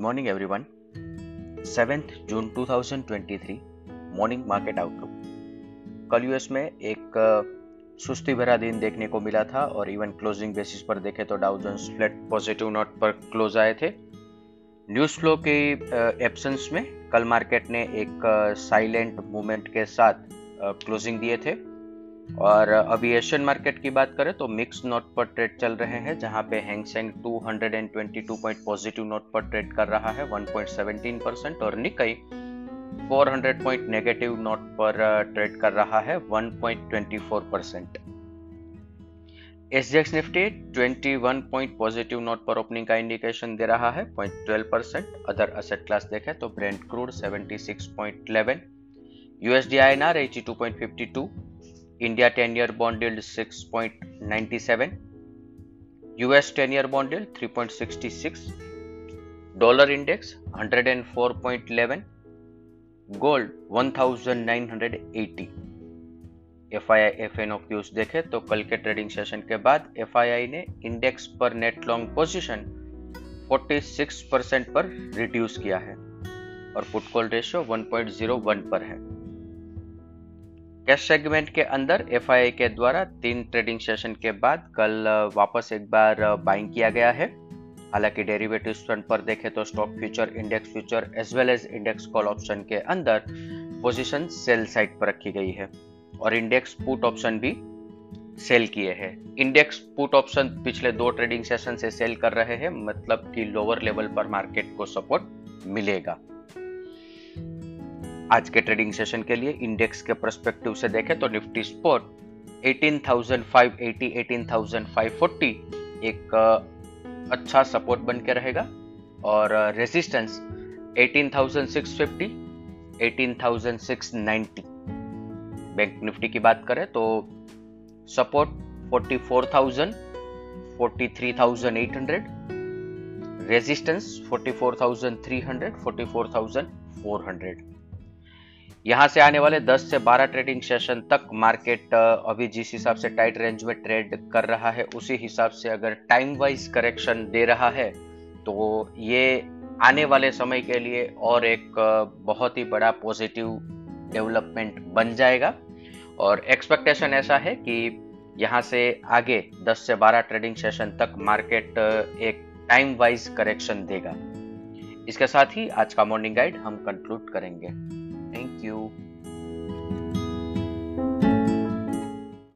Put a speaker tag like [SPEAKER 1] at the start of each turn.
[SPEAKER 1] morning, everyone. 7th June 2023 morning market outlook कल US में एक सुस्ती भरा दिन देखने को मिला था और इवन क्लोजिंग बेसिस पर देखें तो डाउ फ्लैट पॉजिटिव नोट पर क्लोज आए थे। न्यूज़ फ्लो के एब्सेंस में कल मार्केट ने एक साइलेंट मूवमेंट के साथ क्लोजिंग दिए थे। और अभी एशियन मार्केट की बात करें तो मिक्स नोट पर ट्रेड चल रहे हैं, जहाँ पे Hang Seng 222 point positive note पर ट्रेड कर रहा है 1.17 परसेंट और निकई 400 पॉइंट नेगेटिव नोट पर ट्रेड कर रहा है 1.24 percent SGX Nifty 21 point positive note पर ओपनिंग का इंडिकेशन दे रहा है 0.12 परसेंट अदर असेट क्लास देखें तो Brent crude 76.11 USD INR 82.52 India 10 year bond yield 6.97, US 10 year bond yield 3.66, dollar index 104.11, gold 1980. F I I F and O cues देखे तो कल के ट्रेडिंग सेशन के बाद एफ़ आई आई ने इंडेक्स पर नेट लॉन्ग पोजीशन 46 परसेंट पर reduce किया है और पुट कॉल रेशियो 1.01 पर है। कैश सेगमेंट के अंदर एफ़ के द्वारा तीन ट्रेडिंग सेशन के बाद कल वापस एक बार बाइंग किया गया है। हालाँकि डेरिवेटिव फ्रंट पर देखें तो stock future index future as well as index call option के अंदर पोजीशन सेल साइड पर रखी गई है। और इंडेक्स पुट ऑप्शन भी सेल किए हैं। इंडेक्स पुट ऑप्शन पिछले दो ट्रेडिंग सेशन से सेल कर रहे हैं मतलब कि लोअर लेवल पर मार्केट को सपोर्ट मिलेगा। आज के ट्रेडिंग सेशन के लिए इंडेक्स के परस्पेक्टिव से देखें तो निफ्टी स्पोर्ट 18,580 18,540 एक अच्छा सपोर्ट बन के रहेगा। और रेजिस्टेंस 18,650 18,690 बैंक निफ्टी की बात करें तो सपोर्ट 44,000 43,800 रेजिस्टेंस 44,300 44,400 यहाँ से आने वाले 10 से 12 ट्रेडिंग सेशन तक मार्केट अभी जिस हिसाब से टाइट रेंज में ट्रेड कर रहा है, उसी हिसाब से अगर टाइम वाइज करेक्शन दे रहा है तो ये आने वाले समय के लिए और एक बहुत ही बड़ा पॉजिटिव डेवलपमेंट बन जाएगा। और एक्सपेक्टेशन ऐसा है कि यहाँ से आगे 10 से 12 ट्रेडिंग सेशन तक मार्केट एक टाइम वाइज करेक्शन देगा। इसके साथ ही आज का मॉर्निंग गाइड हम कंक्लूड करेंगे। Thank you.